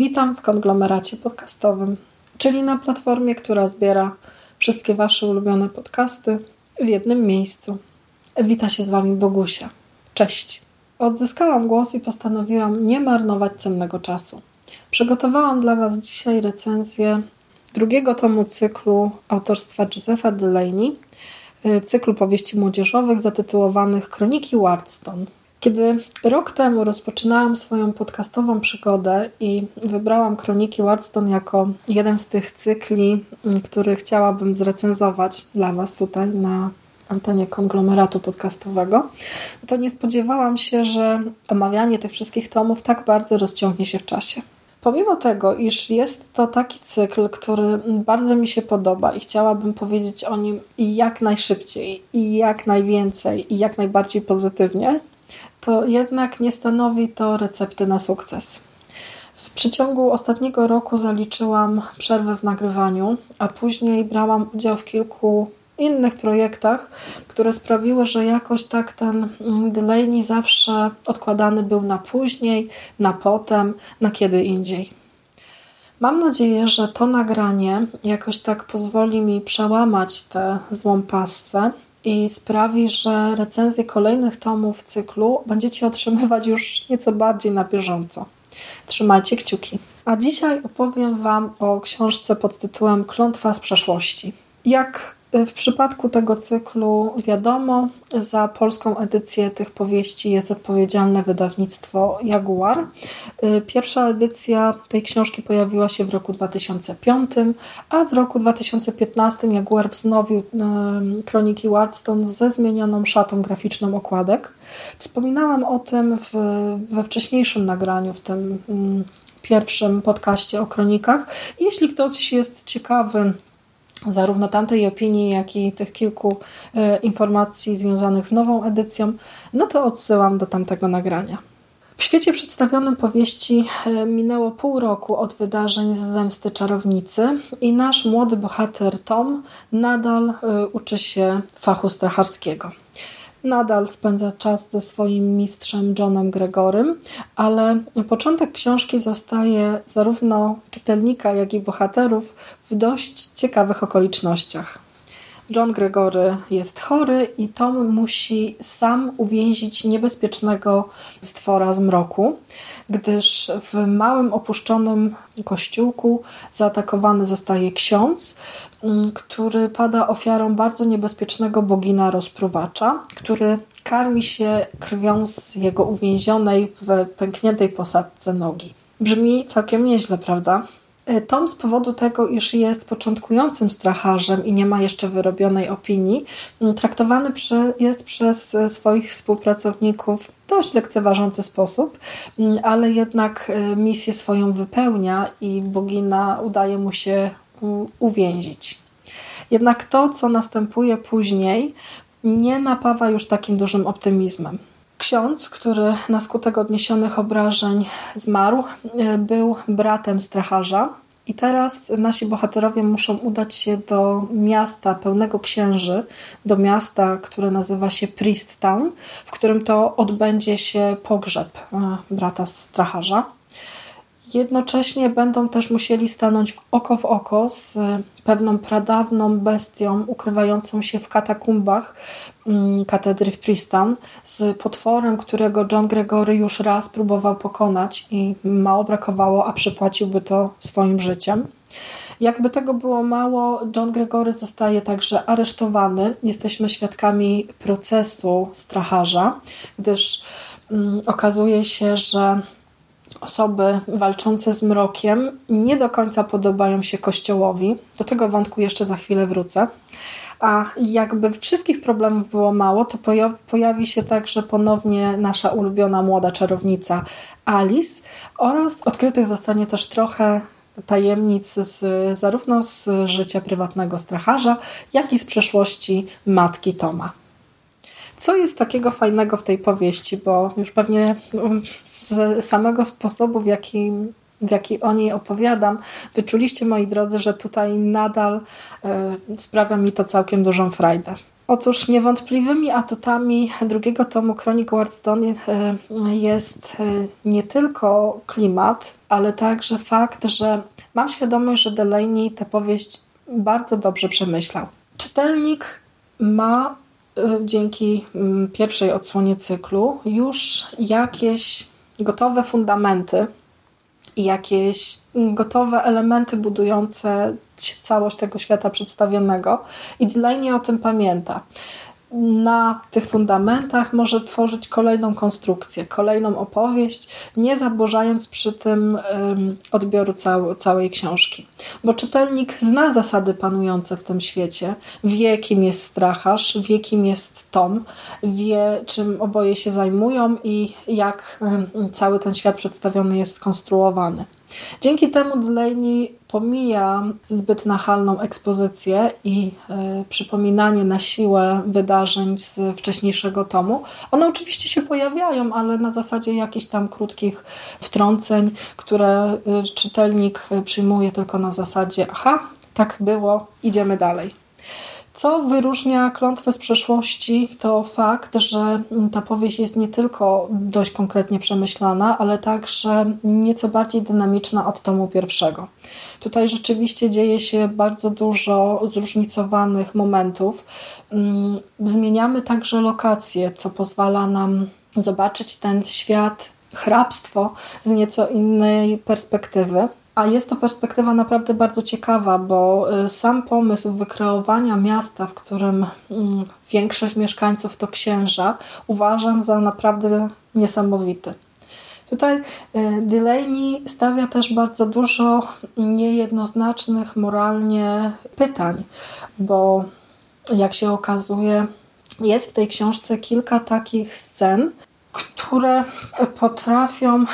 Witam w konglomeracie podcastowym, czyli na platformie, która zbiera wszystkie Wasze ulubione podcasty w jednym miejscu. Wita się z Wami Bogusia. Cześć. Odzyskałam głos i postanowiłam nie marnować cennego czasu. Przygotowałam dla Was dzisiaj recenzję drugiego tomu cyklu autorstwa Josepha Delaney, y, cyklu powieści młodzieżowych zatytułowanych Kroniki Wardstone. Kiedy rok temu rozpoczynałam swoją podcastową przygodę i wybrałam Kroniki Wardstone jako jeden z tych cykli, y, który chciałabym zrecenzować dla Was tutaj na antenie konglomeratu podcastowego, to nie spodziewałam się, że omawianie tych wszystkich tomów tak bardzo rozciągnie się w czasie. Pomimo tego, iż jest to taki cykl, który bardzo mi się podoba i chciałabym powiedzieć o nim jak najszybciej, i jak najwięcej, i jak najbardziej pozytywnie, to jednak nie stanowi to recepty na sukces. W przeciągu ostatniego roku zaliczyłam przerwę w nagrywaniu, a później brałam udział w kilku innych projektach, które sprawiły, że jakoś tak ten Delaney zawsze odkładany był na później, na potem, na kiedy indziej. Mam nadzieję, że to nagranie jakoś tak pozwoli mi przełamać tę złą pasce i sprawi, że recenzje kolejnych tomów cyklu będziecie otrzymywać już nieco bardziej na bieżąco. Trzymajcie kciuki. A dzisiaj opowiem Wam o książce pod tytułem Klątwa z przeszłości. Jak w przypadku tego cyklu wiadomo, za polską edycję tych powieści jest odpowiedzialne wydawnictwo Jaguar. Pierwsza edycja tej książki pojawiła się w roku 2005, a w roku 2015 Jaguar wznowił kroniki Wardstone ze zmienioną szatą graficzną okładek. Wspominałam o tym w, we wcześniejszym nagraniu, w tym pierwszym podcaście o kronikach. Jeśli ktoś jest ciekawy, zarówno tamtej opinii, jak i tych kilku e, informacji związanych z nową edycją, no to odsyłam do tamtego nagrania. W świecie przedstawionym powieści e, minęło pół roku od wydarzeń z Zemsty Czarownicy i nasz młody bohater Tom nadal e, uczy się fachu stracharskiego nadal spędza czas ze swoim mistrzem Johnem Gregorym, ale początek książki zostaje zarówno czytelnika, jak i bohaterów w dość ciekawych okolicznościach. John Gregory jest chory i Tom musi sam uwięzić niebezpiecznego stwora z mroku, gdyż w małym opuszczonym kościółku zaatakowany zostaje ksiądz, mm, który pada ofiarą bardzo niebezpiecznego bogina rozpruwacza, który karmi się krwią z jego uwięzionej w pękniętej posadce nogi. Brzmi całkiem nieźle, prawda? E, Tom z powodu tego, iż jest początkującym stracharzem i nie ma jeszcze wyrobionej opinii, traktowany jest przez e, swoich współpracowników dość lekceważący sposób, ale jednak e, misję swoją wypełnia i bogina udaje mu się uwięzić. Jednak to, co następuje później, nie napawa już takim dużym optymizmem. Ksiądz, który na skutek odniesionych obrażeń zmarł, e, był bratem stracharza. I teraz nasi bohaterowie muszą udać się do miasta pełnego księży, do miasta, które nazywa się Priest Town, w którym to odbędzie się pogrzeb e, brata stracharza. Jednocześnie będą też musieli stanąć w oko w oko z pewną pradawną bestią ukrywającą się w katakumbach mm, katedry w Pristan, z potworem, którego John Gregory już raz próbował pokonać i mało brakowało, a przypłaciłby to swoim życiem. Jakby tego było mało, John Gregory zostaje także aresztowany. Jesteśmy świadkami procesu stracharza, gdyż mm, okazuje się, że osoby walczące z mrokiem nie do końca podobają się Kościołowi. Do tego wątku jeszcze za chwilę wrócę. A jakby wszystkich problemów było mało, to pojawi się także ponownie nasza ulubiona młoda czarownica Alice oraz odkrytych zostanie też trochę tajemnic z, zarówno z życia prywatnego stracharza, jak i z przeszłości matki Toma. Co jest takiego fajnego w tej powieści, bo już pewnie um, z samego sposobu, w jaki, w jaki o niej opowiadam, wyczuliście, moi drodzy, że tutaj nadal y, sprawia mi to całkiem dużą frajdę. Otóż niewątpliwymi atutami drugiego tomu Kronik Wardstone jest e, nie tylko klimat, ale także fakt, że mam świadomość, że Delaney tę powieść bardzo dobrze przemyślał. Czytelnik ma dzięki mm, pierwszej odsłonie cyklu już jakieś gotowe fundamenty i jakieś gotowe elementy budujące całość tego świata przedstawionego. I Delaney o tym pamięta na tych fundamentach może tworzyć kolejną konstrukcję, kolejną opowieść, nie zaburzając przy tym odbioru cał, całej książki. Bo czytelnik zna zasady panujące w tym świecie, wie kim jest stracharz, wie kim jest Tom, wie czym oboje się zajmują i jak cały ten świat przedstawiony jest skonstruowany. Dzięki temu Delaney pomija zbyt nachalną ekspozycję i y, przypominanie na siłę wydarzeń z wcześniejszego tomu. One oczywiście się pojawiają, ale na zasadzie jakichś tam krótkich wtrąceń, które y, czytelnik przyjmuje tylko na zasadzie aha, tak było, idziemy dalej. Co wyróżnia klątwę z przeszłości, to fakt, że ta powieść jest nie tylko dość konkretnie przemyślana, ale także nieco bardziej dynamiczna od tomu pierwszego. Tutaj rzeczywiście dzieje się bardzo dużo zróżnicowanych momentów. Mm, zmieniamy także lokacje, co pozwala nam zobaczyć ten świat, hrabstwo z nieco innej perspektywy. A jest to perspektywa naprawdę bardzo ciekawa, bo y, sam pomysł wykreowania miasta, w którym mm, większość mieszkańców to księża, uważam za naprawdę niesamowity. Tutaj y, Delaney stawia też bardzo dużo niejednoznacznych moralnie pytań, bo jak się okazuje, jest w tej książce kilka takich scen, które potrafią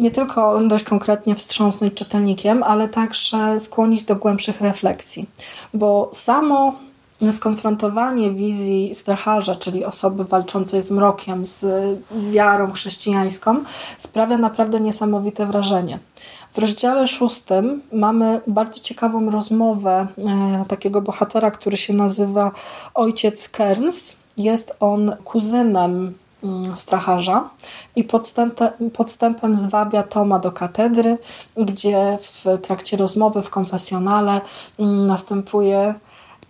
nie tylko dość konkretnie wstrząsnąć czytelnikiem, ale także skłonić do głębszych refleksji. Bo samo skonfrontowanie wizji stracharza, czyli osoby walczącej z mrokiem, z wiarą chrześcijańską, sprawia naprawdę niesamowite wrażenie. W rozdziale szóstym mamy bardzo ciekawą rozmowę e, takiego bohatera, który się nazywa Ojciec Kerns. Jest on kuzynem stracharza i podstępem, podstępem zwabia Toma do katedry, gdzie w trakcie rozmowy w konfesjonale mm, następuje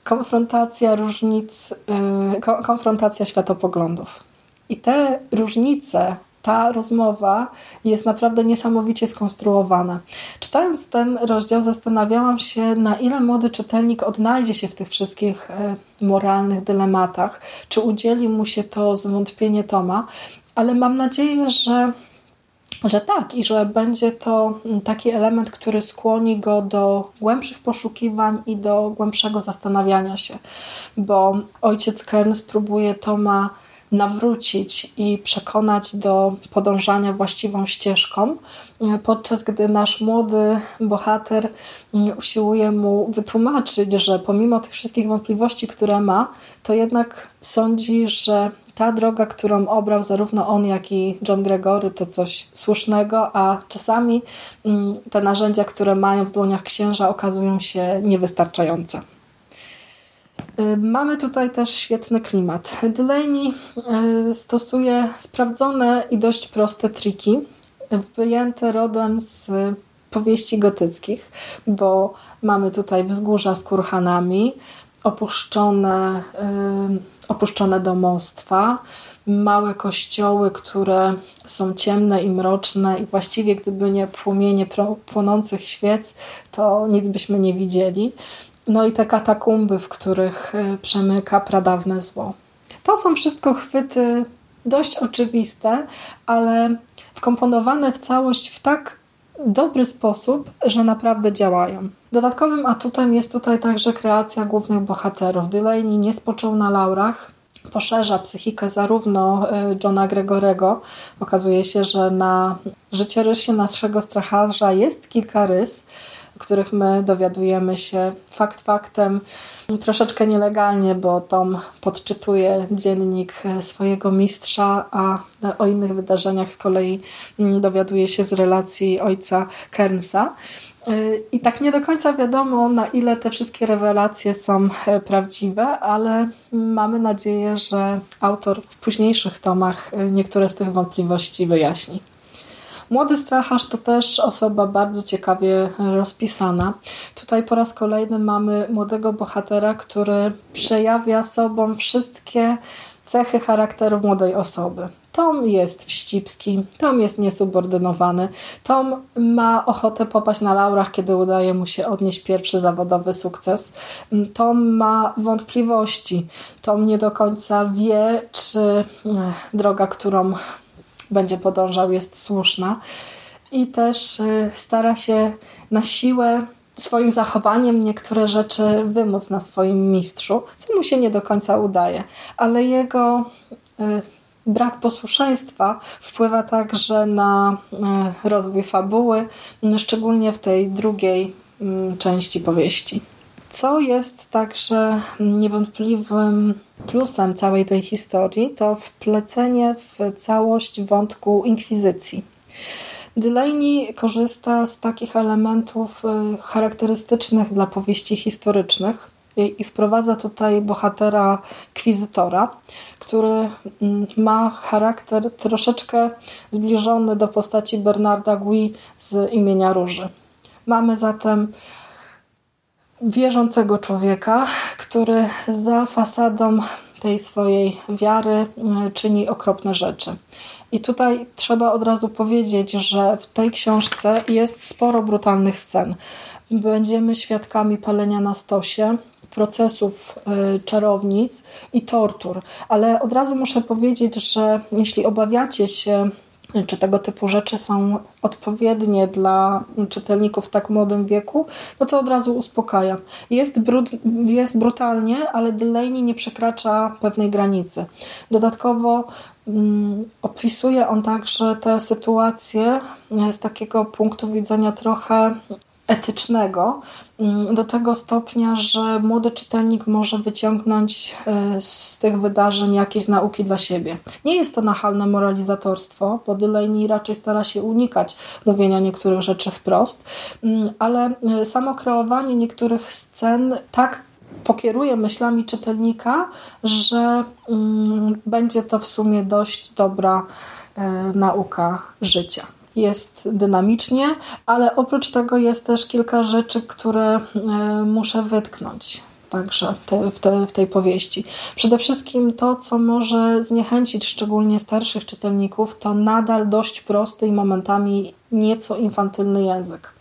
konfrontacja różnic, y, konfrontacja światopoglądów. I te różnice ta rozmowa jest naprawdę niesamowicie skonstruowana. Czytając ten rozdział, zastanawiałam się, na ile młody czytelnik odnajdzie się w tych wszystkich e, moralnych dylematach, czy udzieli mu się to zwątpienie Toma, ale mam nadzieję, że że tak i że będzie to taki element, który skłoni go do głębszych poszukiwań i do głębszego zastanawiania się, bo ojciec Kern spróbuje Toma nawrócić i przekonać do podążania właściwą ścieżką, podczas gdy nasz młody bohater usiłuje mu wytłumaczyć, że pomimo tych wszystkich wątpliwości, które ma, to jednak sądzi, że ta droga, którą obrał zarówno on, jak i John Gregory, to coś słusznego, a czasami mm, te narzędzia, które mają w dłoniach księża, okazują się niewystarczające. Y, mamy tutaj też świetny klimat. Delaney y, stosuje sprawdzone i dość proste triki, wyjęte rodem z powieści gotyckich, bo mamy tutaj wzgórza z kurhanami, opuszczone, y, opuszczone domostwa, małe kościoły, które są ciemne i mroczne i właściwie gdyby nie płomienie płonących świec, to nic byśmy nie widzieli. No i te katakumby, w których y, przemyka pradawne zło. To są wszystko chwyty dość oczywiste, ale wkomponowane w całość w tak dobry sposób, że naprawdę działają. Dodatkowym atutem jest tutaj także kreacja głównych bohaterów. Delaney nie spoczął na laurach, poszerza psychikę zarówno e, Johna Gregorego. Okazuje się, że na życiorysie naszego stracharza jest kilka rys, których my dowiadujemy się fakt faktem troszeczkę nielegalnie, bo Tom podczytuje dziennik swojego mistrza, a o innych wydarzeniach z kolei dowiaduje się z relacji ojca Kernsa. I tak nie do końca wiadomo, na ile te wszystkie rewelacje są prawdziwe, ale mamy nadzieję, że autor w późniejszych tomach niektóre z tych wątpliwości wyjaśni. Młody stracharz to też osoba bardzo ciekawie rozpisana. Tutaj po raz kolejny mamy młodego bohatera, który przejawia sobą wszystkie cechy charakteru młodej osoby. Tom jest wścibski, Tom jest niesubordynowany, Tom ma ochotę popaść na laurach, kiedy udaje mu się odnieść pierwszy zawodowy sukces. Tom ma wątpliwości, Tom nie do końca wie, czy droga, którą będzie podążał, jest słuszna. I też y, stara się na siłę swoim zachowaniem niektóre rzeczy wymóc na swoim mistrzu, co mu się nie do końca udaje. Ale jego y, brak posłuszeństwa wpływa także na y, rozwój fabuły, szczególnie w tej drugiej mm, części powieści. Co jest także niewątpliwym plusem całej tej historii, to wplecenie w całość wątku inkwizycji. Delaney korzysta z takich elementów y, charakterystycznych dla powieści historycznych i wprowadza tutaj bohatera kwizytora, który mm, ma charakter troszeczkę zbliżony do postaci Bernarda Gui z imienia Róży. Mamy zatem wierzącego człowieka, który za fasadą tej swojej wiary e, czyni okropne rzeczy. I tutaj trzeba od razu powiedzieć, że w tej książce jest sporo brutalnych scen. Będziemy świadkami palenia na stosie, procesów e, czarownic i tortur. Ale od razu muszę powiedzieć, że jeśli obawiacie się czy tego typu rzeczy są odpowiednie dla czytelników w tak młodym wieku, no to od razu uspokajam. Jest, brud, jest brutalnie, ale Delaney nie przekracza pewnej granicy. Dodatkowo mm, opisuje on także te sytuacje z takiego punktu widzenia trochę etycznego mm, do tego stopnia, że młody czytelnik może wyciągnąć e, z tych wydarzeń jakieś nauki dla siebie. Nie jest to nachalne moralizatorstwo, bo Delaney raczej stara się unikać mówienia niektórych rzeczy wprost, mm, ale e, samo kreowanie niektórych scen tak pokieruje myślami czytelnika, że mm, będzie to w sumie dość dobra e, nauka życia jest dynamicznie, ale oprócz tego jest też kilka rzeczy, które e, muszę wytknąć także te, w, te, w tej powieści. Przede wszystkim to, co może zniechęcić szczególnie starszych czytelników, to nadal dość prosty i momentami nieco infantylny język.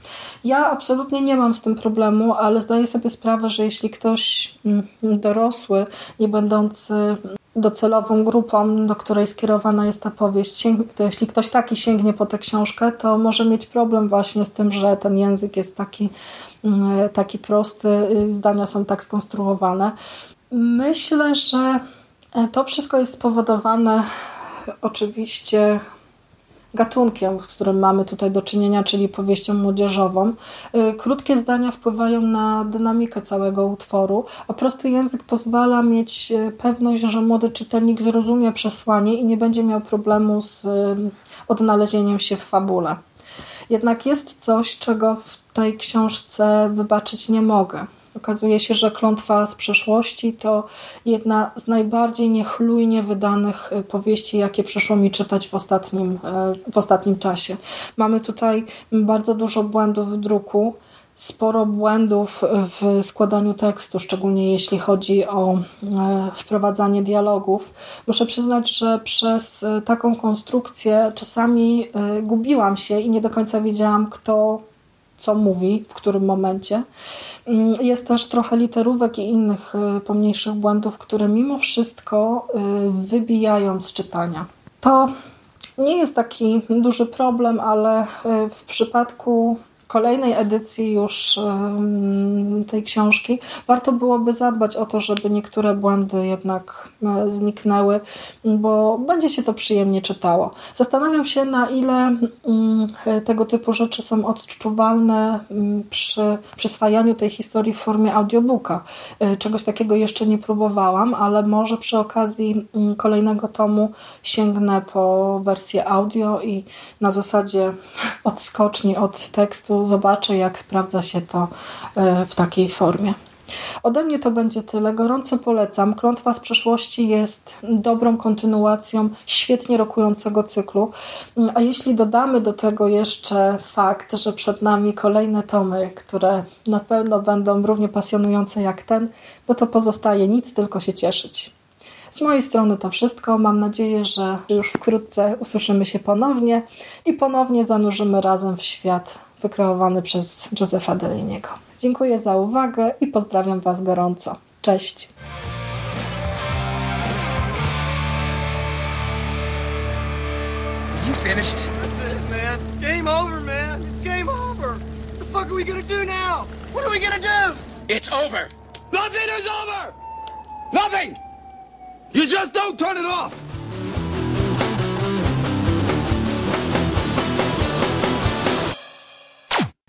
Ja absolutnie nie mam z tym problemu, ale zdaję sobie sprawę, że jeśli ktoś mm, dorosły, nie będący docelową grupą, do której skierowana jest ta powieść. Jeśli ktoś taki sięgnie po tę książkę, to może mieć problem właśnie z tym, że ten język jest taki, mm, taki prosty, zdania są tak skonstruowane. Myślę, że to wszystko jest spowodowane oczywiście gatunkiem, z którym mamy tutaj do czynienia, czyli powieścią młodzieżową. Y, krótkie zdania wpływają na dynamikę całego utworu, a prosty język pozwala mieć y, pewność, że młody czytelnik zrozumie przesłanie i nie będzie miał problemu z y, odnalezieniem się w fabule. Jednak jest coś, czego w tej książce wybaczyć nie mogę. Okazuje się, że Klątwa z przeszłości to jedna z najbardziej niechlujnie wydanych e, powieści, jakie przyszło mi czytać w ostatnim, e, w ostatnim czasie. Mamy tutaj bardzo dużo błędów w druku, sporo błędów w składaniu tekstu, szczególnie jeśli chodzi o e, wprowadzanie dialogów. Muszę przyznać, że przez taką konstrukcję czasami gubiłam się i nie do końca wiedziałam, kto co mówi, w którym momencie. Mm, jest też trochę literówek i innych y, pomniejszych błędów, które mimo wszystko y, wybijają z czytania. To nie jest taki duży problem, ale e, w przypadku kolejnej edycji już tej książki warto byłoby zadbać o to, żeby niektóre błędy jednak e, zniknęły, bo będzie się to przyjemnie czytało. Zastanawiam się, na ile mm, tego typu rzeczy są odczuwalne mm, przy przyswajaniu tej historii w formie audiobooka. E, Czegoś takiego jeszcze nie próbowałam, ale może przy okazji mm, kolejnego tomu sięgnę po wersję audio i na zasadzie odskoczni od tekstu zobaczę, jak sprawdza się to e, w takiej formie. Ode mnie to będzie tyle. Gorąco polecam. Klątwa z przeszłości jest dobrą kontynuacją świetnie rokującego cyklu. A jeśli dodamy do tego jeszcze fakt, że przed nami kolejne tomy, które na pewno będą równie pasjonujące jak ten, no to pozostaje nic, tylko się cieszyć. Z mojej strony to wszystko. Mam nadzieję, że już wkrótce usłyszymy się ponownie i ponownie zanurzymy razem w świat wykreowany przez Josefa Deliniego. Dziękuję za uwagę i pozdrawiam Was gorąco. Cześć! You finished? That's it, man. Game over, man. It's game over. What the fuck are we gonna do now? What are we gonna do? It's over. Nothing is over! Nothing! You just don't turn it off!